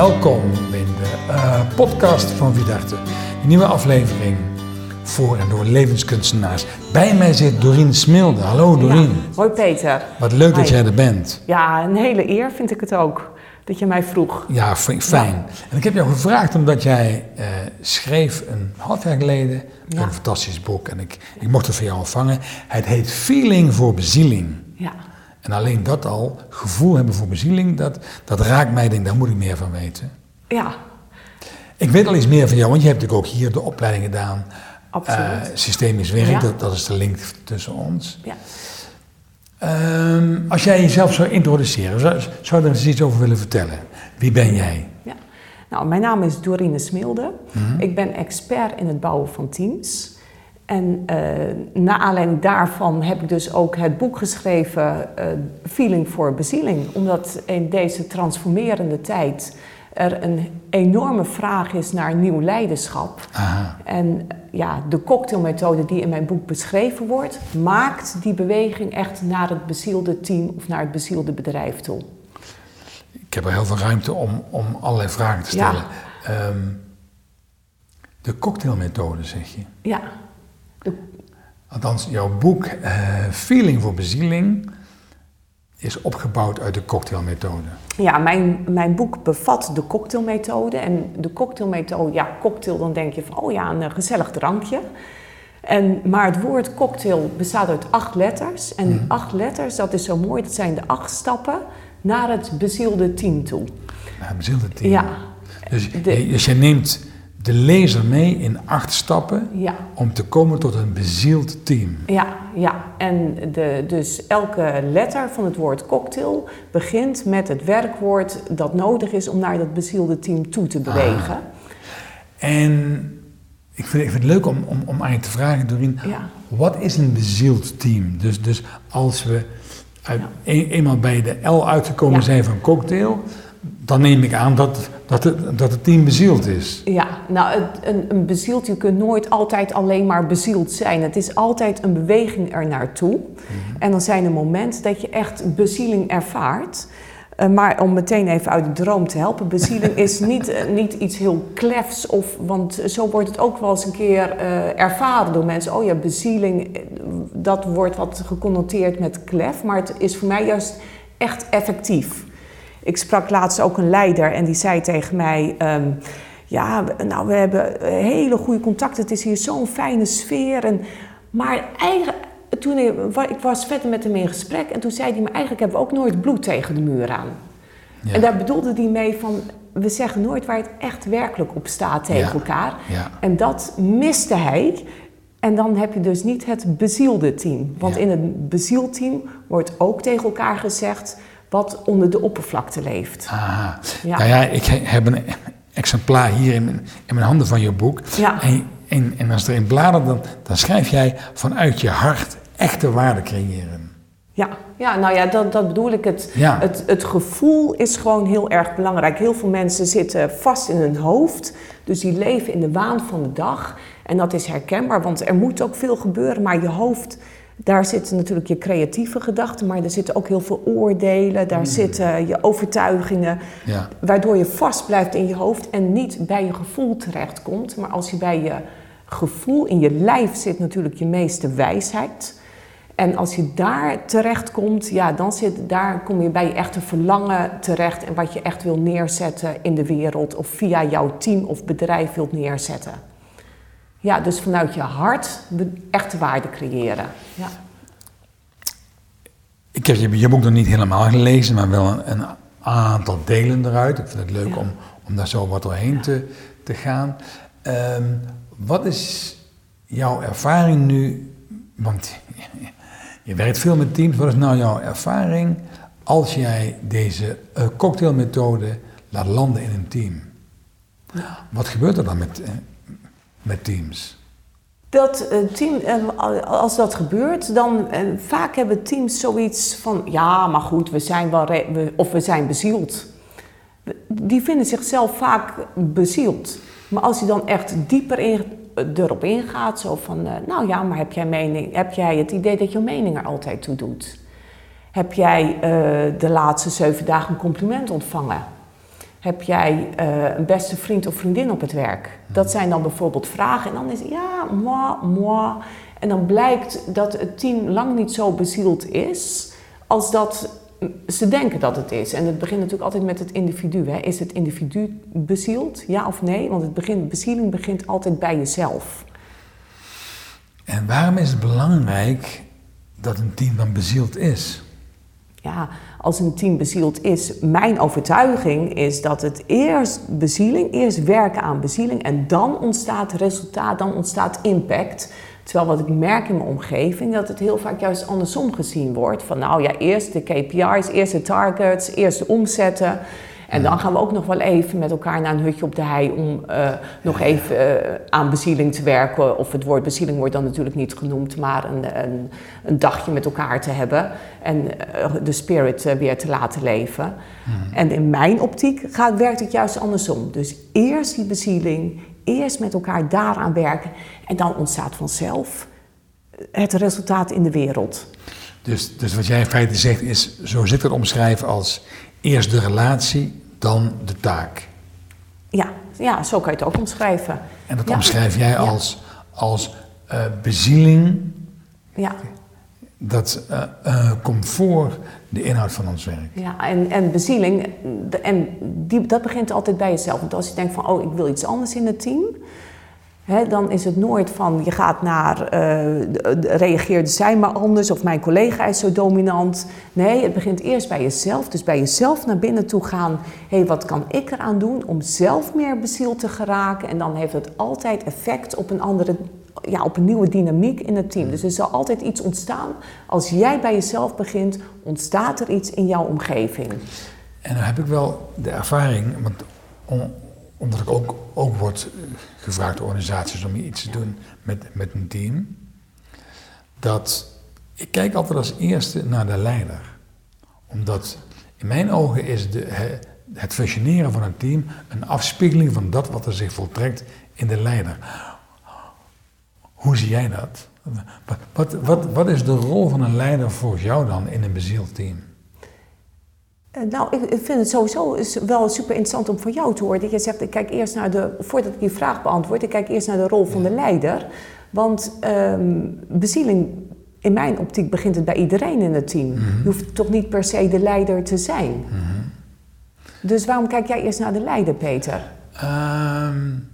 welkom in de uh, podcast van Vidarte. Een nieuwe aflevering voor en door levenskunstenaars. Bij mij zit Dorien Smilde. Hallo Dorien. Ja, hoi Peter. Wat leuk dat jij er bent. Ja, een hele eer vind ik het ook dat je mij vroeg. Ja, fijn. En ik heb jou gevraagd omdat jij uh, schreef een half jaar geleden een fantastisch boek. En ik, ik mocht het van jou ontvangen. Het heet Feeling voor bezieling. Ja. En alleen dat al, gevoel hebben voor bezieling, dat, dat raakt mij. Denk, daar moet ik meer van weten. Ja. Ik weet al iets meer van jou, want je hebt natuurlijk ook hier de opleiding gedaan. Absoluut. Uh, systemisch werk, dat, dat is de link tussen ons. Ja. Um, als jij jezelf zou introduceren, zou, zou je er eens iets over willen vertellen? Wie ben jij? Ja. Nou, mijn naam is Dorine Smilde. Mm Ik ben expert in het bouwen van teams. En uh, na aanleiding daarvan heb ik dus ook het boek geschreven, uh, Feeling for Bezieling. Omdat in deze transformerende tijd er een enorme vraag is naar nieuw leiderschap. Aha. En ja, de cocktailmethode die in mijn boek beschreven wordt, maakt die beweging echt naar het bezielde team of naar het bezielde bedrijf toe. Ik heb er heel veel ruimte om, om allerlei vragen te stellen. Ja. Um, de cocktailmethode, zeg je? Ja. Althans, jouw boek uh, Feeling voor Bezieling is opgebouwd uit de cocktailmethode. Ja, mijn, mijn boek bevat de cocktailmethode. En de cocktailmethode, ja, cocktail, dan denk je van, oh ja, een gezellig drankje. En, maar het woord cocktail bestaat uit acht letters. En die Mhm. acht letters, dat is zo mooi, dat zijn de acht stappen naar het bezielde team toe. Nou, bezielde team. Ja. Dus, De- dus je neemt de lezer mee in acht stappen Ja. om te komen tot een bezield team. Ja, ja. En de, dus elke letter van het woord cocktail begint met het werkwoord dat nodig is om naar dat bezielde team toe te bewegen. En ik vind, ik vind het leuk om, om, om aan je te vragen, Dorien, Ja. wat is een bezield team? Dus, dus als we uit, een- eenmaal bij de L uitgekomen zijn van cocktail, dan neem ik aan dat, dat, het, dat het team bezield is. Ja, nou, het, een, een bezield, je kunt nooit altijd alleen maar bezield zijn. Het is altijd een beweging er naartoe. En dan zijn er momenten dat je echt bezieling ervaart. Eh, maar om meteen even uit de droom te helpen, bezieling is niet, eh, niet iets heel klefs. Of, want zo wordt het ook wel eens een keer eh, ervaren door mensen. Oh ja, bezieling, dat wordt wat geconnoteerd met klef. Maar het is voor mij juist echt effectief. Ik sprak laatst ook een leider en die zei tegen mij... ehm, ja, nou, we hebben eh, hele goede contacten. Het is hier zo'n fijne sfeer. En, maar eigenlijk, toen ik, wa- ik was verder met hem in gesprek... en toen zei hij, maar eigenlijk hebben we ook nooit bloed tegen de muur aan. Ja. En daar bedoelde hij mee van... we zeggen nooit waar het echt werkelijk op staat tegen Ja. elkaar. Ja. En dat miste hij. En dan heb je dus niet het bezielde team. Want in een bezield team wordt ook tegen elkaar gezegd... wat onder de oppervlakte leeft. Aha. Ja. Nou ja, ik he- heb een exemplaar hier in mijn, in mijn handen van je boek. Ja. En, en, en als er in bladert, dan, dan schrijf jij vanuit je hart echte waarde creëren. Ja, ja nou ja, dat, dat bedoel ik. Het, Ja. het, het gevoel is gewoon heel erg belangrijk. Heel veel mensen zitten vast in hun hoofd. Dus die leven in de waan van de dag. En dat is herkenbaar, want er moet ook veel gebeuren. Maar je hoofd, daar zitten natuurlijk je creatieve gedachten. Maar er zitten ook heel veel oordelen. Daar zitten je overtuigingen. Ja. Waardoor je vast blijft in je hoofd en niet bij je gevoel terechtkomt. Maar als je bij je gevoel, in je lijf zit natuurlijk je meeste wijsheid. En als je daar terechtkomt, ja, dan zit, daar kom je bij je echte verlangen terecht. En wat je echt wil neerzetten in de wereld. Of via jouw team of bedrijf wilt neerzetten. Ja, dus vanuit je hart be- echte waarde creëren. Ja. Ik heb je, je boek nog niet helemaal gelezen, maar wel een, een aantal delen eruit. Ik vind het leuk Ja. om, om daar zo wat doorheen te, te gaan. Ehm, wat is jouw ervaring nu? Want je werkt veel met teams. Wat is nou jouw ervaring als jij deze eh, cocktailmethode laat landen in een team? Wat gebeurt er dan met, eh, met teams? Dat eh, team, eh, als dat gebeurt, dan eh, vaak hebben teams zoiets van: ja, maar goed, we zijn wel we- of we zijn bezield. Die vinden zichzelf vaak bezield. Maar als je dan echt dieper erop ingaat, zo van: nou ja, maar heb jij, mening, heb jij het idee dat je mening er altijd toe doet? Heb jij de laatste zeven dagen een compliment ontvangen? Heb jij eh, een beste vriend of vriendin op het werk? Dat zijn dan bijvoorbeeld vragen. En dan is het ja, moi, moi. En dan blijkt dat het team lang niet zo bezield is als dat ze denken dat het is. En het begint natuurlijk altijd met het individu. Hè. Is het individu bezield, ja of nee? Want het begint, bezieling begint altijd bij jezelf. En waarom is het belangrijk dat een team dan bezield is? Ja, als een team bezield is, mijn overtuiging is dat het eerst bezieling, eerst werken aan bezieling en dan ontstaat resultaat, dan ontstaat impact. Terwijl wat ik merk in mijn omgeving, dat het heel vaak juist andersom gezien wordt. Van nou ja, eerst de KPI's, eerst de targets, eerst de omzetten. En dan gaan we ook nog wel even met elkaar naar een hutje op de hei om uh, nog even uh, aan bezieling te werken. Of het woord bezieling wordt dan natuurlijk niet genoemd, maar een, een, een dagje met elkaar te hebben. En uh, de spirit weer te laten leven. Mm. En in mijn optiek gaat, werkt het juist andersom. Dus eerst die bezieling, eerst met elkaar daaraan werken. En dan ontstaat vanzelf het resultaat in de wereld. Dus, dus wat jij in feite zegt is, zo zit het omschrijven als eerst de relatie, dan de taak. Ja, ja zo kan je het ook omschrijven. En dat ja. omschrijf jij als, als uh, bezieling. Ja. Dat uh, uh, komt voor de inhoud van ons werk. Ja, en, en bezieling, en die, dat begint altijd bij jezelf. Want als je denkt van, oh, ik wil iets anders in het team... Dan is het nooit van je gaat naar, uh, reageerde zij maar anders of mijn collega is zo dominant. Nee, het begint eerst bij jezelf. Dus bij jezelf naar binnen toe gaan. Hé, hey, wat kan ik eraan doen om zelf meer bezield te geraken? En dan heeft het altijd effect op een andere, ja, op een nieuwe dynamiek in het team. Dus er zal altijd iets ontstaan. Als jij bij jezelf begint, ontstaat er iets in jouw omgeving. En dan heb ik wel de ervaring, want om, omdat ik ook, ook word gevraagd organisaties om iets te doen met, met een team, dat ik kijk altijd als eerste naar de leider. Omdat in mijn ogen is de, het functioneren van een team een afspiegeling van dat wat er zich voltrekt in de leider. Hoe zie jij dat? Wat, wat, wat, wat is de rol van een leider voor jou dan in een bezield team? Nou, ik vind het sowieso is wel super interessant om van jou te horen. Dat je zegt, ik kijk eerst naar de, voordat ik die vraag beantwoord, ik kijk eerst naar de rol van de leider. Want um, bezieling, in mijn optiek, begint het bij iedereen in het team. Mm -hmm. Je hoeft toch niet per se de leider te zijn. Mm -hmm. Dus waarom kijk jij eerst naar de leider, Peter? Um,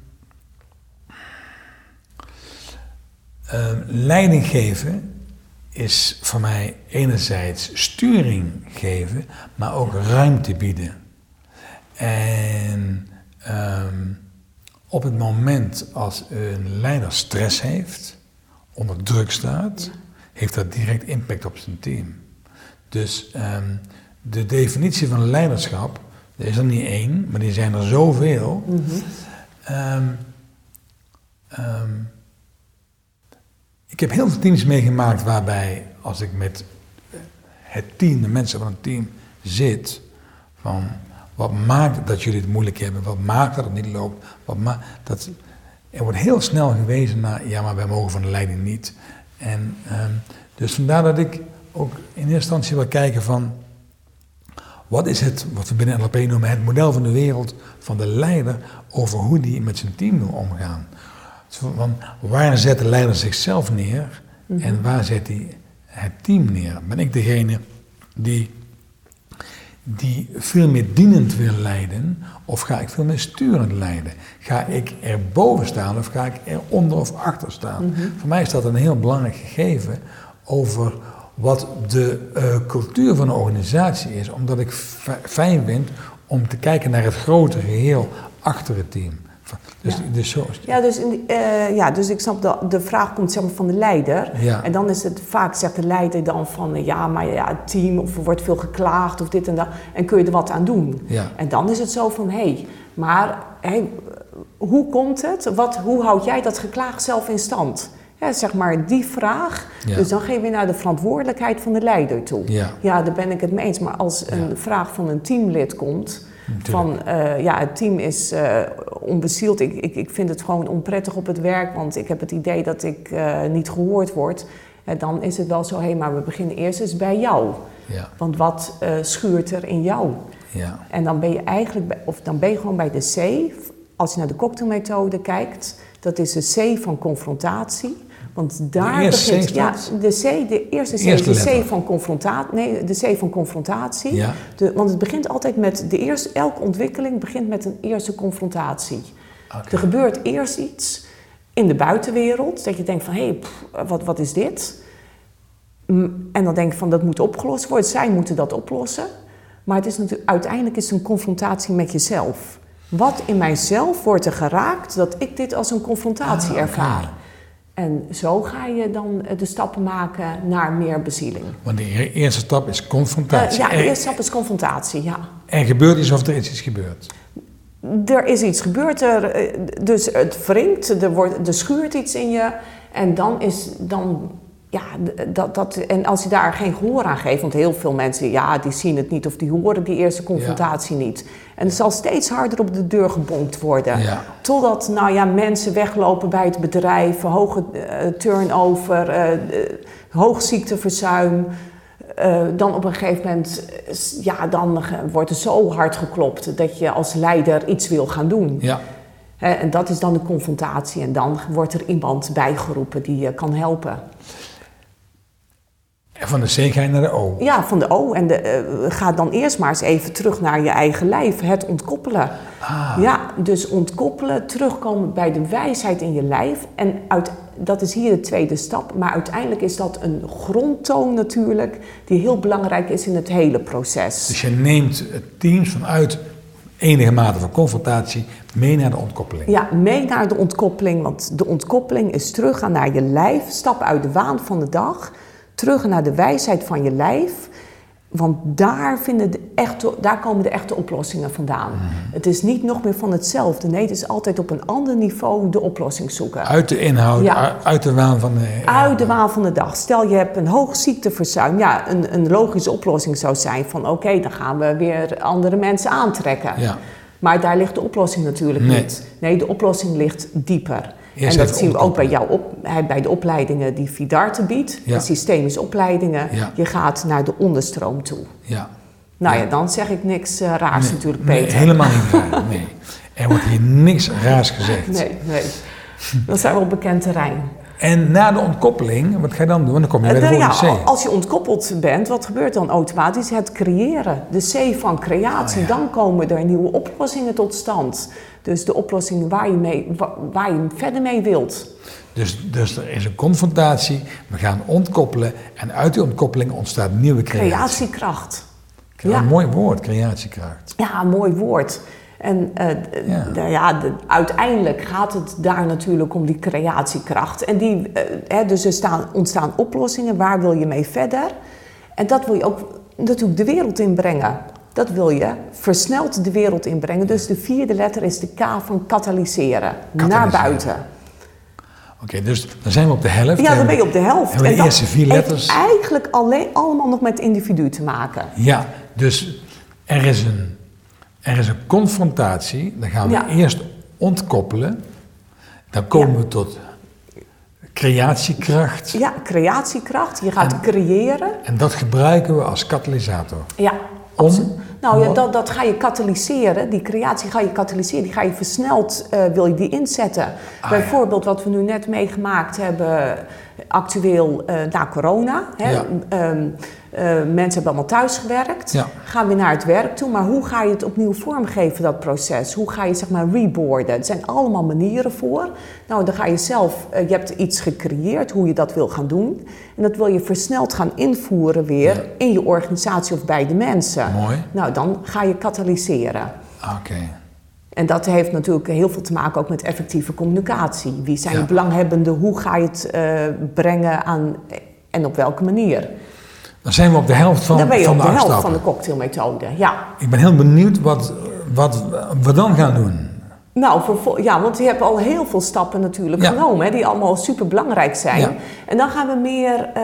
um, leiding geven is voor mij enerzijds sturing geven, maar ook ruimte bieden. En um, op het moment als een leider stress heeft, onder druk staat, heeft dat direct impact op zijn team. Dus um, de definitie van leiderschap, er is er niet één, maar die zijn er zoveel. Mm -hmm. um, ik heb heel veel teams meegemaakt waarbij als ik met het team, de mensen van het team zit, van wat maakt dat jullie het moeilijk hebben, wat maakt dat het niet loopt, wat dat. Er wordt heel snel gewezen naar, ja, maar wij mogen van de leiding niet. En um, dus vandaar dat ik ook in eerste instantie wil kijken van, wat is het, wat we binnen NLP noemen, het model van de wereld van de leider over hoe die met zijn team wil omgaan. Van waar zet de leider zichzelf neer mm -hmm. en waar zet hij het team neer? Ben ik degene die, die veel meer dienend wil leiden of ga ik veel meer sturend leiden? Ga ik er boven staan of ga ik er onder of achter staan? Mm -hmm. Voor mij is dat een heel belangrijk gegeven over wat de uh, cultuur van een organisatie is, omdat ik fijn vind om te kijken naar het grotere geheel achter het team. Dus, ja. dus zo ja, dus, uh, ja, dus ik snap dat de vraag komt zeg maar, van de leider. Ja. En dan is het vaak, zegt de leider dan van ja, maar ja, het team of er wordt veel geklaagd of dit en dat. En kun je er wat aan doen? Ja. En dan is het zo van hé, hey, maar hey, hoe komt het? Wat, hoe houd jij dat geklaag zelf in stand? Ja, zeg maar die vraag. Ja. Dus dan geef je naar de verantwoordelijkheid van de leider toe. Ja. ja, daar ben ik het mee eens. Maar als een vraag van een teamlid komt. Van uh, ja, het team is uh, onbezield. Ik, ik, ik vind het gewoon onprettig op het werk, want ik heb het idee dat ik uh, niet gehoord word. dan is het wel zo, hé, hey, maar we beginnen eerst eens bij jou. Ja. Want wat schuurt er in jou? Ja. En dan ben je eigenlijk, bij- of dan ben je gewoon bij de C. Als je naar de cocktailmethode kijkt, dat is de C van confrontatie. Want daar begint, ja, de C, de eerste C, Eerste de letter. C van confrontatie, nee, de C van confrontatie. Ja. De, want het begint altijd met de eerste, elke ontwikkeling begint met een eerste confrontatie. Er gebeurt eerst iets in de buitenwereld, dat je denkt van, hé, hey, pff, wat, wat is dit? En dan denk je van, dat moet opgelost worden. Zij moeten dat oplossen. Maar het is natuurlijk, uiteindelijk is het een confrontatie met jezelf. Wat in mijzelf wordt er geraakt dat ik dit als een confrontatie Ah, ervaar? En zo ga je dan eh, de stappen maken naar meer bezieling. Want de e- eerste stap is Eh, confrontatie. ja, de er, eerste stap is confrontatie, ja. er gebeurt iets of er is iets gebeurd. Er is iets gebeurd, er, eh, dus het wringt, er, wordt, er schuurt iets in je. En dan is dan, ja, dat, dat, en als je daar geen gehoor aan geeft, want heel veel mensen, ja, die zien het niet of die horen die eerste confrontatie niet. En er zal steeds harder op de deur gebonkt worden. Ja. Totdat, nou ja, mensen weglopen bij het bedrijf, hoge eh, turnover, eh, eh, hoog ziekteverzuim. Dan op een gegeven moment, ja, dan wordt er zo hard geklopt dat je als leider iets wil gaan doen. Ja. En dat is dan de confrontatie. En dan wordt er iemand bijgeroepen die je kan helpen. En van de C ga je naar de O. Ja, van de O. En de, eh, ga dan eerst maar eens even terug naar je eigen lijf. Het ontkoppelen. Ah. Ja, dus ontkoppelen, terugkomen bij de wijsheid in je lijf. En uit, dat is hier de tweede stap. Maar uiteindelijk is dat een grondtoon natuurlijk, die heel belangrijk is in het hele proces. Dus je neemt het teams vanuit enige mate van confrontatie mee naar de ontkoppeling. Ja, mee naar de ontkoppeling. Want de ontkoppeling is teruggaan naar je lijf. Stap uit de waan van de dag. Terug naar de wijsheid van je lijf. Want daar, vinden de echte, daar komen de echte oplossingen vandaan. Het is niet nog meer van hetzelfde. Nee, het is altijd op een ander niveau de oplossing zoeken. Uit de inhoud, Ja. uit- de waan van de... Uit de waan van de dag. Stel je hebt een hoog ziekteverzuim. Ja, een, een logische oplossing zou zijn van oké, dan gaan we weer andere mensen aantrekken. Ja. Maar daar ligt de oplossing natuurlijk Nee. niet. Nee, de oplossing ligt dieper. Eerst en dat zien we ook bij, jou op, bij de opleidingen die Vidarte biedt, Ja. systemische opleidingen. Ja. Je gaat naar de onderstroom toe. Ja. Nou Ja. ja, dan zeg ik niks eh, raars Nee, natuurlijk, nee, Peter. helemaal niet raar. Nee. Er wordt hier niks raars gezegd. Nee, nee. Dan zijn we op bekend terrein. En na de ontkoppeling, wat ga je dan doen? Dan kom je bij de Eh, ja, volgende C. als je ontkoppeld bent, wat gebeurt dan automatisch? Het creëren. De C van creatie. Oh, ja. Dan komen er nieuwe oplossingen tot stand. Dus de oplossing waar je, mee, wa- waar je verder mee wilt. Dus, dus er is een confrontatie, we gaan ontkoppelen en uit die ontkoppeling ontstaat nieuwe creatie. Creatiekracht. Ja. Ja. Een mooi woord, creatiekracht. Ja, een mooi woord. En eh, Ja. de- uiteindelijk gaat het daar natuurlijk om die creatiekracht. En die, eh, hè, dus er staan, ontstaan oplossingen, waar wil je mee verder? En dat wil je ook natuurlijk de wereld inbrengen. Dat wil je versneld de wereld inbrengen. Dus de vierde letter is de K van katalyseren. Naar buiten. Oké, dus dan zijn we op de helft. Ja, dan En- ben je op de helft. De En dat eerste vier heeft letters? eigenlijk alleen allemaal nog met individu te maken. Ja, dus er is een, er is een confrontatie. Dan gaan we Ja. eerst ontkoppelen. Dan komen Ja. we tot creatiekracht. Ja, creatiekracht. Je gaat En- creëren. En dat gebruiken we als katalysator. Ja, Om-. Nou ja, dat, dat ga je katalyseren. Die creatie ga je katalyseren. Die ga je versneld, eh, wil je die inzetten. Ah, Bijvoorbeeld wat we nu net meegemaakt hebben, actueel eh, na corona. Hè? Ja. Ehm, eh, mensen hebben allemaal thuis gewerkt. Ja. Gaan weer naar het werk toe. Maar hoe ga je het opnieuw vormgeven, dat proces? Hoe ga je zeg maar reboarden? Er zijn allemaal manieren voor. Nou, dan ga je zelf, eh, je hebt iets gecreëerd hoe je dat wil gaan doen. En dat wil je versneld gaan invoeren weer Ja. in je organisatie of bij de mensen. Mooi. Nou, dan ga je katalyseren. Oké. En dat heeft natuurlijk heel veel te maken ook met effectieve communicatie. Wie zijn Ja. de belanghebbenden? Hoe ga je het eh, brengen aan en op welke manier? Dan zijn we op de helft van, dan ben je van op de de helft van de cocktailmethode. Ja. Ik ben heel benieuwd wat, wat we dan gaan doen. Nou, ja, want je hebt al heel veel stappen natuurlijk Ja. genomen, hè, die allemaal super belangrijk zijn. Ja. En dan gaan we meer eh,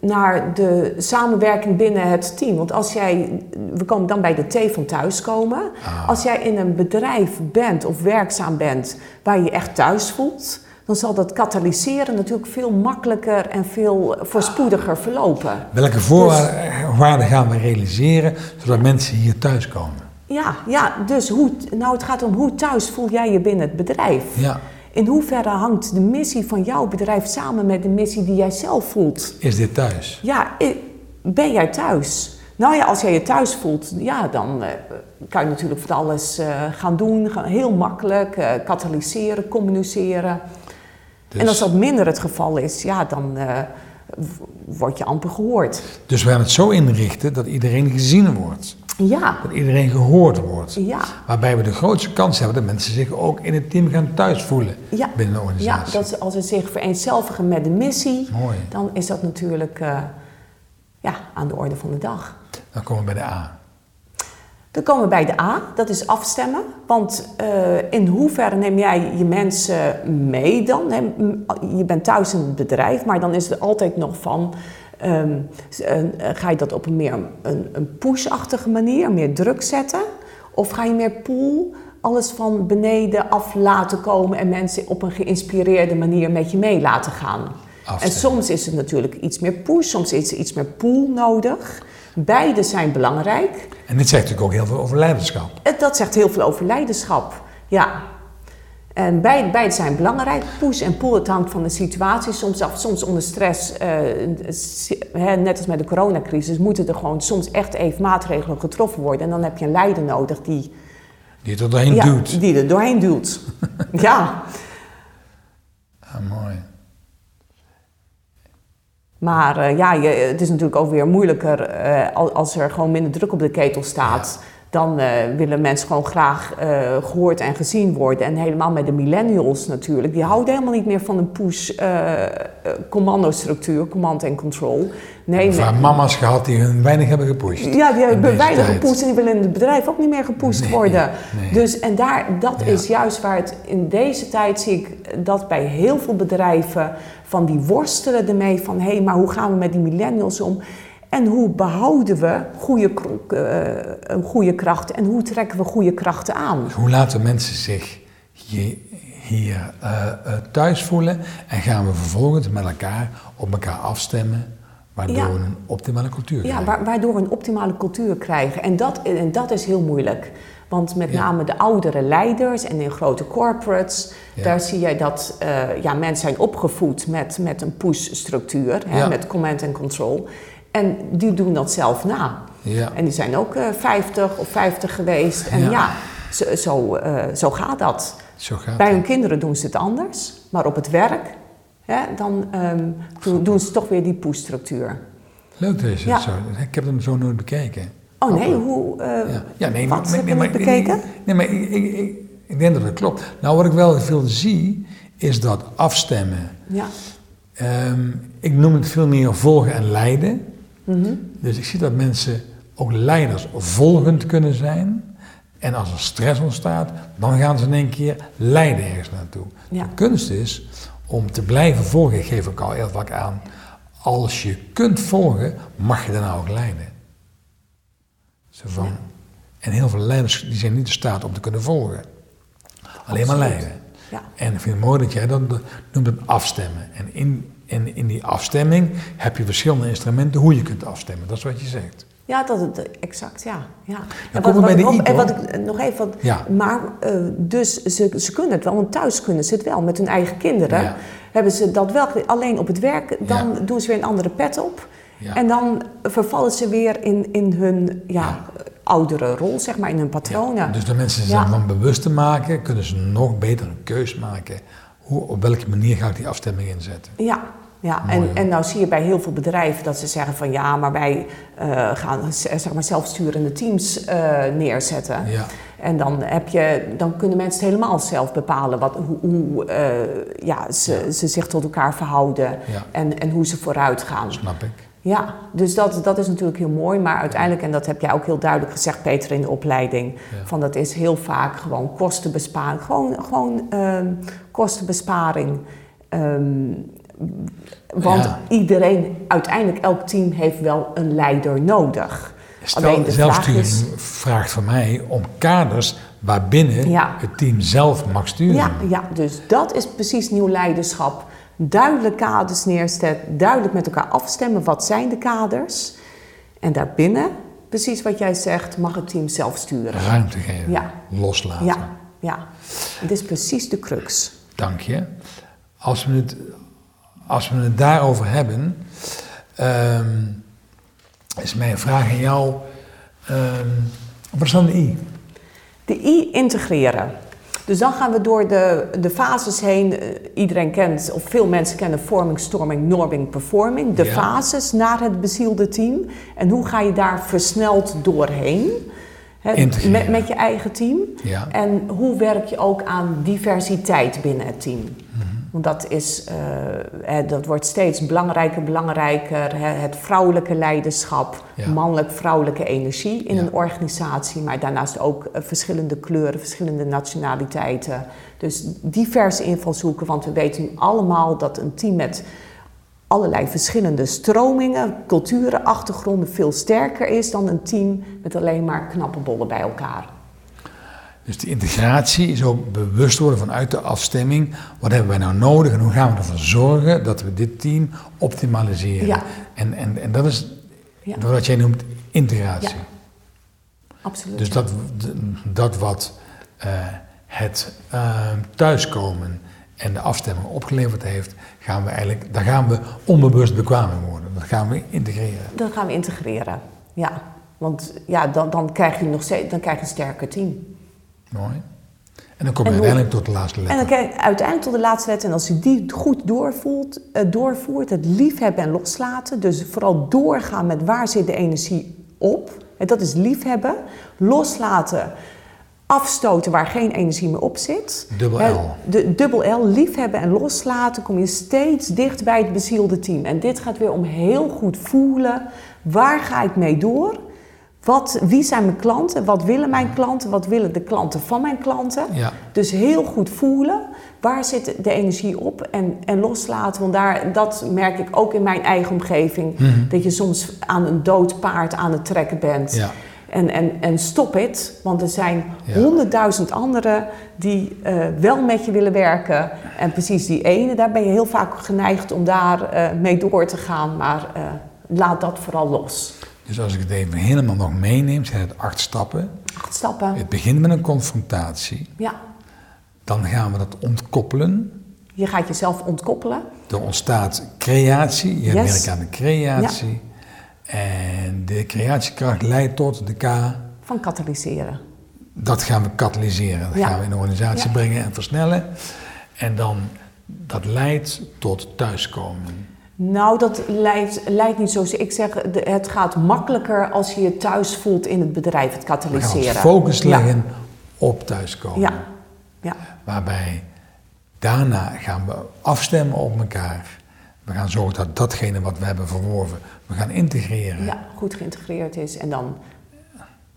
naar de samenwerking binnen het team. Want als jij, we komen dan bij de T van thuiskomen. Ah. Als jij in een bedrijf bent of werkzaam bent waar je je echt thuis voelt, dan zal dat katalyseren natuurlijk veel makkelijker en veel voorspoediger verlopen. Welke voorwaarden gaan we realiseren zodat mensen hier thuiskomen? Ja, ja, dus hoe, nou het gaat om hoe thuis voel jij je binnen het bedrijf. Ja. In hoeverre hangt de missie van jouw bedrijf samen met de missie die jij zelf voelt? Is dit thuis? Ja, ben jij thuis? Nou ja, als jij je thuis voelt, ja, dan eh, kan je natuurlijk van alles eh, gaan doen. Gaan heel makkelijk, eh, katalyseren, communiceren. Dus, En als dat minder het geval is, ja, dan word je amper gehoord. dus we gaan het zo inrichten dat iedereen gezien wordt. Ja, Dat iedereen gehoord wordt. ja. Waarbij we de grootste kans hebben dat mensen zich ook in het team gaan thuis voelen Ja, binnen de ja organisatie. dat ze, als ze zich vereenzelvigen met de missie, Mooi. dan is dat natuurlijk eh, ja, aan de orde van de dag. Dan komen we bij de A. Dan komen we bij de A, dat is afstemmen. Want eh, in hoeverre neem jij je mensen mee dan? Je bent thuis in het bedrijf, maar dan is er altijd nog van... ehm, eh, ga je dat op een meer een, een push-achtige manier, meer druk zetten? Of ga je meer pool, alles van beneden af laten komen... en mensen op een geïnspireerde manier met je mee laten gaan? En soms is het natuurlijk iets meer push, soms is er iets meer pool nodig. Beide zijn belangrijk. En dit zegt natuurlijk ook heel veel over leiderschap. Dat zegt heel veel over leiderschap. Ja. En beide, beide zijn belangrijk. Push en pull, het hangt van de situatie soms af. Soms onder stress, eh, net als met de coronacrisis, moeten er gewoon soms echt even maatregelen getroffen worden. En dan heb je een leider nodig die, Die er doorheen ja, duwt. die er doorheen duwt. ja, Ah, mooi. maar eh, ja, je, het is natuurlijk ook weer moeilijker eh, al- als er gewoon minder druk op de ketel staat. Dan eh, willen mensen gewoon graag eh, gehoord en gezien worden. En helemaal met de millennials natuurlijk. Die houden helemaal niet meer van een push eh, command en control. Nee, haar nee. mama's gehad die hun weinig hebben gepusht. Ja, die hebben weinig tijd. gepusht en die willen in het bedrijf ook niet meer gepusht Nee, worden. nee. Dus en daar, dat Ja. is juist waar het in deze tijd zie ik dat bij heel veel bedrijven van die worstelen ermee van hé, maar hoe gaan we met die millennials om? En hoe behouden we goede, eh, een goede krachten en hoe trekken we goede krachten aan? Hoe laten mensen zich hier, hier eh, eh, thuis voelen en gaan we vervolgens met elkaar op elkaar afstemmen, waardoor Ja. we een optimale cultuur Ja, krijgen. wa- waardoor we een optimale cultuur krijgen. En dat, en dat is heel moeilijk. Want met Ja. name de oudere leiders en in grote corporates, Ja. daar zie je dat ja, mensen zijn opgevoed met, met een push-structuur, Ja. met command and control. En die doen dat zelf na. Ja. En die zijn ook eh 50 of 50 geweest. En Ja. ja, zo, zo, eh, zo gaat dat. Zo gaat Bij hun kinderen doen ze het anders, maar op het werk, hè, dan ehm, doen- doen ze toch weer die push-structuur. Leuk dat je Ja. zo. Ik heb hem zo nooit bekeken. Oh nee, hoe, eh, Ja, ja nee, wat maar, heb je maar- bekeken? Nee, maar ik, ik, ik, ik denk dat het klopt. Nou, wat ik wel veel zie, is dat afstemmen. Ja. Ehm, ik noem het veel meer volgen en leiden. Mhm. Dus ik zie dat mensen ook leiders volgend kunnen zijn. En als er stress ontstaat, dan gaan ze in één keer leiden ergens naartoe. Ja. De kunst is om te blijven volgen. Ik geef ook al heel vaak aan. Als je kunt volgen, mag je daarna ook leiden. Zo van, Ja. En heel veel leiders die zijn niet in staat om te kunnen volgen. Alleen maar leiden. Ja. En ik vind het mooi dat jij dat noemt het afstemmen. En in, in, in die afstemming heb je verschillende instrumenten hoe je kunt afstemmen. Dat is wat je zegt. Ja, dat het exact, ja. ja. En komen we bij de. En wat ik eh, nog even, wat, Ja. maar eh, dus ze, ze kunnen het wel, want thuis kunnen ze het wel. Met hun eigen kinderen Ja. hebben ze dat wel. Alleen op het werk, dan Ja. doen ze weer een andere pet op. Ja. En dan vervallen ze weer in, in hun ja, Ja. oudere rol, zeg maar, in hun patronen. Dus de mensen zich dan bewust te maken, kunnen ze nog beter een keus maken. Hoe, op welke manier ga ik die afstemming inzetten? Ja, ja. Mooi, en, en nou zie je bij heel veel bedrijven dat ze zeggen van ja, maar wij eh, gaan zeg maar zelfsturende teams eh, neerzetten. Ja. En dan, heb je, dan kunnen mensen het helemaal zelf bepalen wat, hoe, hoe eh, ja, ze, ze zich tot elkaar verhouden Ja. en, en hoe ze vooruit gaan. Snap ik. Ja, dus dat, dat is natuurlijk heel mooi. Maar uiteindelijk, en dat heb jij ook heel duidelijk gezegd, Peter, in de opleiding, Ja. van dat is heel vaak gewoon kostenbesparing. Gewoon, gewoon ehm, kostenbesparing. Ehm, want Ja. iedereen, uiteindelijk elk team heeft wel een leider nodig. Stel, zelfsturing vraagt van mij om kaders waarbinnen het team zelf mag sturen. Ja, ja, dus dat is precies nieuw leiderschap. Duidelijk kaders neerzetten, duidelijk met elkaar afstemmen. Wat zijn de kaders? En daarbinnen, precies wat jij zegt, mag het team zelf sturen. Ruimte geven, ja. loslaten. Ja, ja. Het is precies de crux. Dank je. Als we het, als we het daarover hebben, ehm, is mijn vraag aan jou, um, wat is dan de I? De I integreren. Dus dan gaan we door de, de fases heen. Eh, iedereen kent, of veel mensen kennen forming, storming, norming, performing. De fases naar het bezielde team. En hoe ga je daar versneld doorheen? met, met je eigen team. Ja. En hoe werk je ook aan diversiteit binnen het team? Want dat, is, uh, dat wordt steeds belangrijker, belangrijker. Het vrouwelijke leiderschap, mannelijk-vrouwelijke energie in een organisatie. Maar daarnaast ook eh, verschillende kleuren, verschillende nationaliteiten. Dus diverse invalshoeken, want we weten nu allemaal dat een team met allerlei verschillende stromingen, culturen, achtergronden veel sterker is dan een team met alleen maar knappe bollen bij elkaar. Dus de integratie is ook bewust worden vanuit de afstemming. Wat hebben wij nou nodig en hoe gaan we ervoor zorgen dat we dit team optimaliseren? Ja. En, en, en dat is ja. wat jij noemt integratie. Ja. Absoluut. Dus dat, dat wat uh, het uh, thuiskomen en de afstemming opgeleverd heeft, gaan we eigenlijk, daar gaan we onbewust bekwaam in worden. Dat gaan we integreren. Dat gaan we integreren, ja. Want ja, dan, dan krijg je nog steeds, dan krijg je een sterker team. Mooi. En dan kom je uiteindelijk tot de laatste letter. En dan je uiteindelijk tot de laatste letter. En als je die goed doorvoert, uh, doorvoert, het liefhebben en loslaten. Dus vooral doorgaan met waar zit de energie op. En dat is liefhebben. Loslaten, afstoten waar geen energie meer op zit. Dubbel L. De, dubbel L, liefhebben en loslaten, kom je steeds dicht bij het bezielde team. En dit gaat weer om heel goed voelen. Waar ga ik mee door? Wat, wie zijn mijn klanten? Wat willen mijn klanten? Wat willen de klanten van mijn klanten? Ja. Dus heel goed voelen. Waar zit de energie op? En, en loslaten. Want daar, dat merk ik ook in mijn eigen omgeving. Mhm. Dat je soms aan een dood paard aan het trekken bent. Ja. En, en, en stop het. Want er zijn honderdduizend anderen die uh, wel met je willen werken. En precies die ene, daar ben je heel vaak geneigd om daar uh, mee door te gaan. Maar uh, laat dat vooral los. Dus als ik het even helemaal nog meeneem, zijn het acht stappen. Acht stappen. Het begint met een confrontatie. Ja. Dan gaan we dat ontkoppelen. Je gaat jezelf ontkoppelen. Er ontstaat creatie. Je yes. werkt aan de creatie. Ja. En de creatiekracht leidt tot de K. Van katalyseren. Dat gaan we katalyseren. Dat gaan we in de organisatie brengen en versnellen. En dan, dat leidt tot thuiskomen. Nou, dat leidt, leidt niet zo. Ik zeg, het gaat makkelijker als je je thuis voelt in het bedrijf, het katalyseren. Focus leggen op thuiskomen. Ja. ja. Waarbij daarna gaan we afstemmen op elkaar. We gaan zorgen dat datgene wat we hebben verworven, we gaan integreren. Ja, goed geïntegreerd is. En dan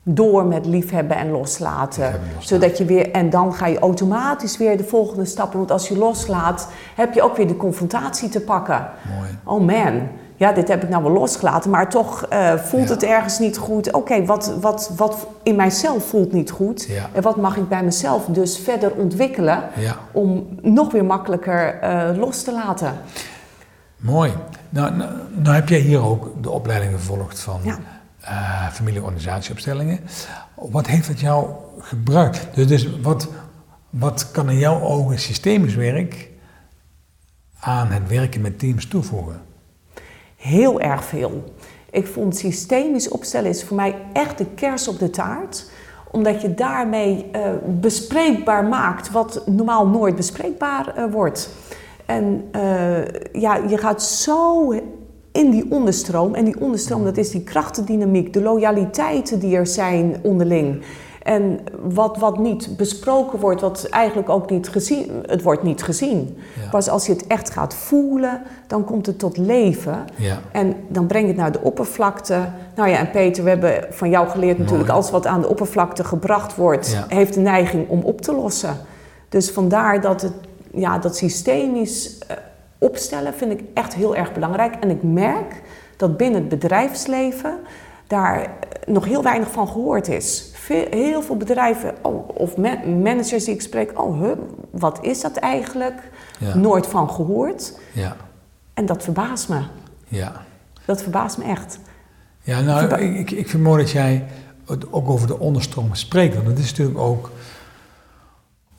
door met liefhebben en loslaten. Zodat je weer, en dan ga je automatisch weer de volgende stappen. Want als je loslaat, heb je ook weer de confrontatie te pakken. Mooi. Oh man, ja, dit heb ik nou wel losgelaten, maar toch uh, voelt het ergens niet goed. Oké, wat, wat, wat in mijzelf voelt niet goed. Ja. En wat mag ik bij mezelf dus verder ontwikkelen om nog weer makkelijker uh, los te laten. Mooi. Nou, nou, nou, heb jij hier ook de opleiding gevolgd van uh, familieorganisatieopstellingen. Wat heeft het jou gebruikt? Dus, dus wat, wat kan in jouw ogen systemisch werk aan het werken met teams toevoegen? Heel erg veel. Ik vond systemisch opstellen is voor mij echt de kers op de taart omdat je daarmee uh, bespreekbaar maakt wat normaal nooit bespreekbaar uh, wordt. En ja, je gaat zo in die onderstroom. En die onderstroom, dat is die krachtendynamiek, de loyaliteiten die er zijn onderling. En wat, wat niet besproken wordt, wat eigenlijk ook niet gezien, het wordt niet gezien. Pas als je het echt gaat voelen, dan komt het tot leven. Ja. En dan breng je het naar de oppervlakte. Nou ja, en Peter, we hebben van jou geleerd natuurlijk, als wat aan de oppervlakte gebracht wordt, heeft de neiging om op te lossen. Dus vandaar dat het, ja, dat systemisch eh, opstellen vind ik echt heel erg belangrijk. En ik merk dat binnen het bedrijfsleven daar nog heel weinig van gehoord is. Veel, heel veel bedrijven oh, of managers die ik spreek, oh, huh, wat is dat eigenlijk? Ja. Nooit van gehoord. Ja, En dat verbaast me. ja. Dat verbaast me echt. Ja, nou, Verba- ik, ik, ik vind mooi dat jij het ook over de onderstromen spreekt. Want het is natuurlijk ook,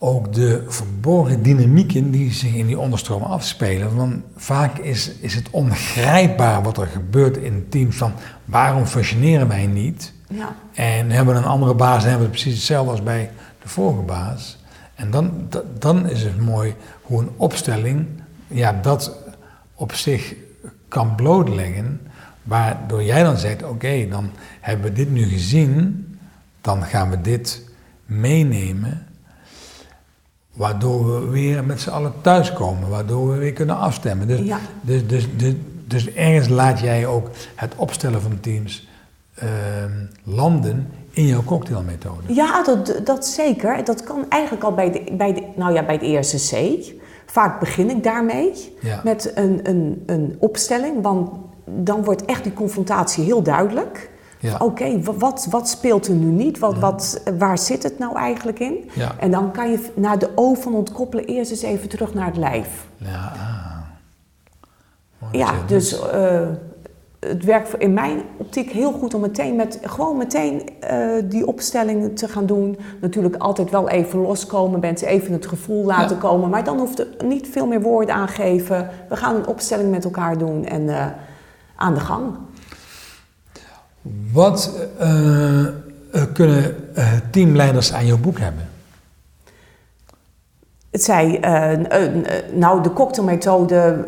ook de verborgen dynamieken die zich in die onderstromen afspelen. Want vaak is, is het ongrijpbaar wat er gebeurt in teams van waarom functioneren wij niet? Ja. En hebben we een andere baas en hebben we het precies hetzelfde als bij de vorige baas. En dan, da- dan is het mooi hoe een opstelling ja, dat op zich kan blootleggen. Waardoor jij dan zegt, oké, dan hebben we dit nu gezien. Dan gaan we dit meenemen. Waardoor we weer met z'n allen thuiskomen. Waardoor we weer kunnen afstemmen. Dus, Ja. dus, dus, dus, dus ergens laat jij ook het opstellen van teams ehm, landen in jouw cocktailmethode. Ja, dat, dat zeker. Dat kan eigenlijk al bij de, bij de, nou ja, bij de eerste C. Vaak begin ik daarmee Ja. met een, een, een opstelling, want dan wordt echt die confrontatie heel duidelijk. Ja. Oké, wa- wat, wat speelt er nu niet? Wat, wat, waar zit het nou eigenlijk in? Ja. En dan kan je naar de O van ontkoppelen eerst eens even terug naar het lijf. Ja, ah. Ja, dus eh, het werkt in mijn optiek heel goed om meteen met, gewoon meteen eh, die opstelling te gaan doen. Natuurlijk altijd wel even loskomen, mensen even het gevoel laten komen. Maar dan hoeft er niet veel meer woorden aangeven. We gaan een opstelling met elkaar doen en eh, aan de gang. Wat eh, eh, kunnen eh, teamleiders aan jouw boek hebben? Het zei, nou de cocktailmethode,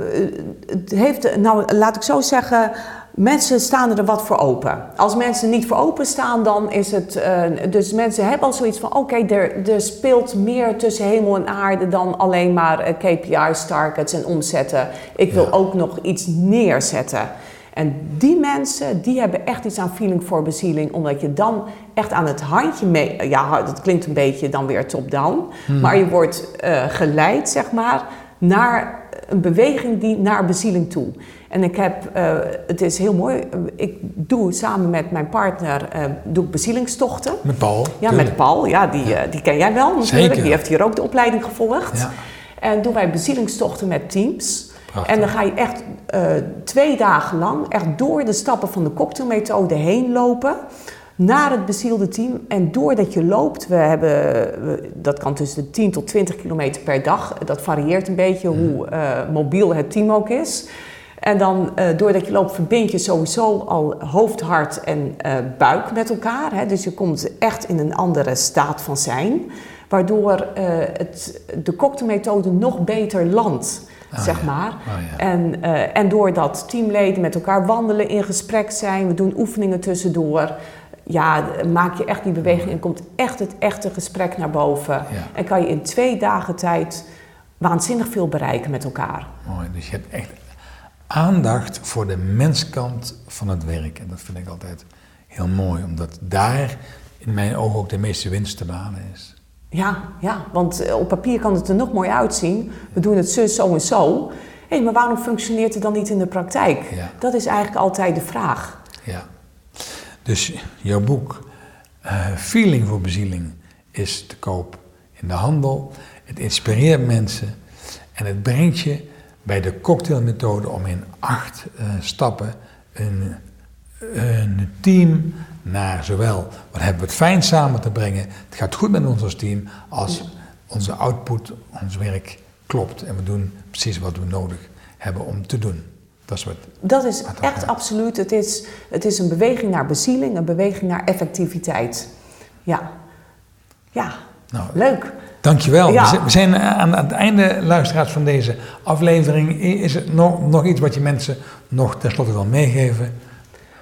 het heeft, nou laat ik zo zeggen, mensen staan er wat voor open. Als mensen niet voor open staan, dan is het, dus mensen hebben al zoiets van, oké, er, er speelt meer tussen hemel en aarde dan alleen maar KPI's, targets en omzetten. Ik wil Ja. ook nog iets neerzetten. En die mensen, die hebben echt iets aan feeling voor bezieling, omdat je dan echt aan het handje mee, ja, dat klinkt een beetje dan weer top-down, maar je wordt eh, geleid, zeg maar, naar een beweging die naar bezieling toe. En ik heb, eh, het is heel mooi, ik doe samen met mijn partner, eh, doe ik bezielingstochten. Met Paul? Ja, tuurlijk. met Paul, ja, die, eh, die ken jij wel natuurlijk. Zeker. Die heeft hier ook de opleiding gevolgd. Ja. En doen wij bezielingstochten met teams. En dan ga je echt eh, twee dagen lang echt door de stappen van de cocktailmethode heen lopen. Naar het bezielde team. En doordat je loopt, we hebben, we- dat kan tussen de 10 tot 20 kilometer per dag. Dat varieert een beetje hoe eh, mobiel het team ook is. En dan, eh, doordat je loopt, verbind je sowieso al hoofd, hart en buik met elkaar. Hè? Dus je komt echt in een andere staat van zijn. Waardoor het, de cocktailmethode nog beter landt, Ah, zeg ja. maar. Oh, ja. En, eh, en doordat teamleden met elkaar wandelen, in gesprek zijn, we doen oefeningen tussendoor. Ja, maak je echt die beweging en komt echt het echte gesprek naar boven. Ja. En kan je in twee dagen tijd waanzinnig veel bereiken met elkaar. Mooi, dus je hebt echt aandacht voor de menskant van het werk. En dat vind ik altijd heel mooi, omdat daar in mijn ogen ook de meeste winst te behalen is. Ja, ja, want eh, op papier kan het er nog mooi uitzien. We doen het zus, zo en zo. Hé, maar waarom functioneert het dan niet in de praktijk? Ja. Dat is eigenlijk altijd de vraag. Ja. Dus jouw boek eh, Feeling voor Bezieling is te koop in de handel. Het inspireert mensen en het brengt je bij de cocktailmethode om in acht eh, stappen een, een team naar zowel wat hebben we het fijn samen te brengen, het gaat goed met ons als team, als onze output, ons werk klopt en we doen precies wat we nodig hebben om te doen. Dat is wat Dat is echt absoluut. Het is, het is een beweging naar bezieling, een beweging naar effectiviteit. Ja. Ja, Nou, leuk. Dankjewel. Ja. We zijn- zijn aan het einde, luisteraars, van deze aflevering. Is er nog, nog iets wat je mensen nog tenslotte wil meegeven?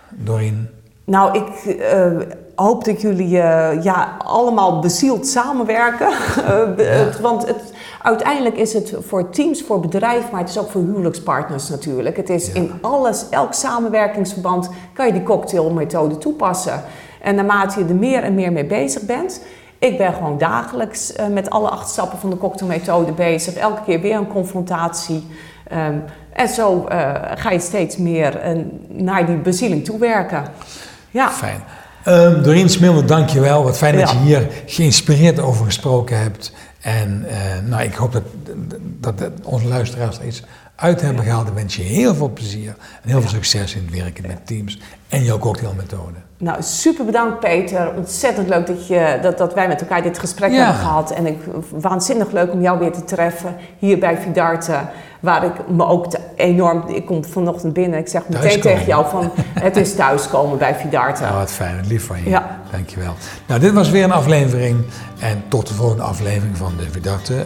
Doreen? Nou, ik eh, hoop dat jullie eh, ja, allemaal bezield samenwerken. Eh, het- want het, uiteindelijk is het voor teams, voor bedrijven, maar het is ook voor huwelijkspartners natuurlijk. Het is Ja. in alles, elk samenwerkingsverband, kan je die cocktailmethode toepassen. En naarmate je er meer en meer mee bezig bent. Ik ben gewoon dagelijks met alle acht stappen van de cocktailmethode bezig. Elke keer weer een confrontatie. Ehm, en zo ga je steeds meer naar die bezieling toewerken. Ja. Fijn. Um, Doreen Smilmer, dank je wel. Wat fijn dat je hier geïnspireerd over gesproken hebt. En eh, nou, ik hoop dat, dat, dat onze luisteraars er iets uit hebben gehaald. Ik wens je heel veel plezier en heel veel succes in het werken met teams en jouw cocktailmethode. Nou, super bedankt Peter. Ontzettend leuk dat, je, dat, dat wij met elkaar dit gesprek Ja. hebben gehad. En ik, waanzinnig leuk om jou weer te treffen hier bij Vidarte. Waar ik me ook te- enorm... Ik kom vanochtend binnen ik zeg meteen tegen jou van... Het is thuiskomen bij Vidarte. Nou, wat fijn, lief van je. Ja. Dankjewel. Nou, dit was weer een aflevering. En tot de volgende aflevering van de Vidarte